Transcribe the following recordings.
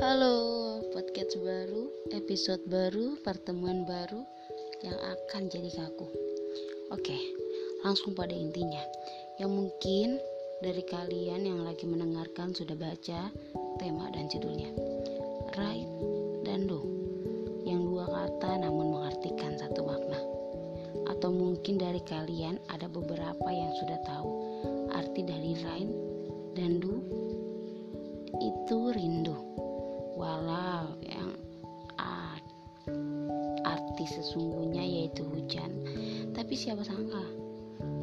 Halo, podcast baru, episode baru, pertemuan baru yang akan jadi kaku. Oke, langsung pada intinya. Yang mungkin dari kalian yang lagi mendengarkan sudah baca tema dan judulnya. Right dan do. Yang dua kata namun mengartikan satu makna. Atau mungkin dari kalian ada beberapa yang sudah tahu arti dari right dan do itu arti sesungguhnya yaitu hujan. Tapi siapa sangka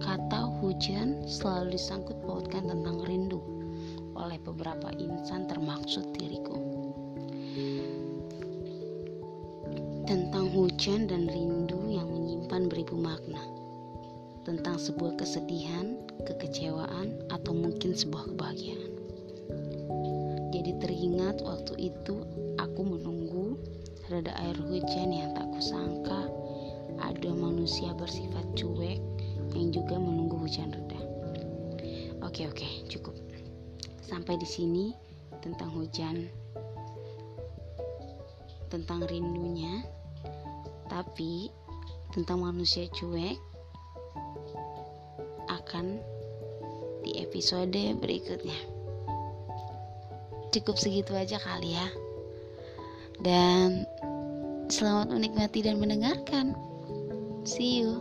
kata hujan selalu disangkut pautkan tentang rindu oleh beberapa insan termaksud diriku. Tentang hujan dan rindu yang menyimpan beribu makna. Tentang sebuah kesedihan, kekecewaan, atau mungkin sebuah kebahagiaan. Jadi teringat waktu itu aku reda air hujan yang tak kusangka ada manusia bersifat cuek yang juga menunggu hujan reda. Oke oke cukup. Sampai di sini tentang hujan, tentang rindunya, tapi tentang manusia cuek akan di episode berikutnya cukup segitu aja kali ya dan selamat menikmati dan mendengarkan. See you.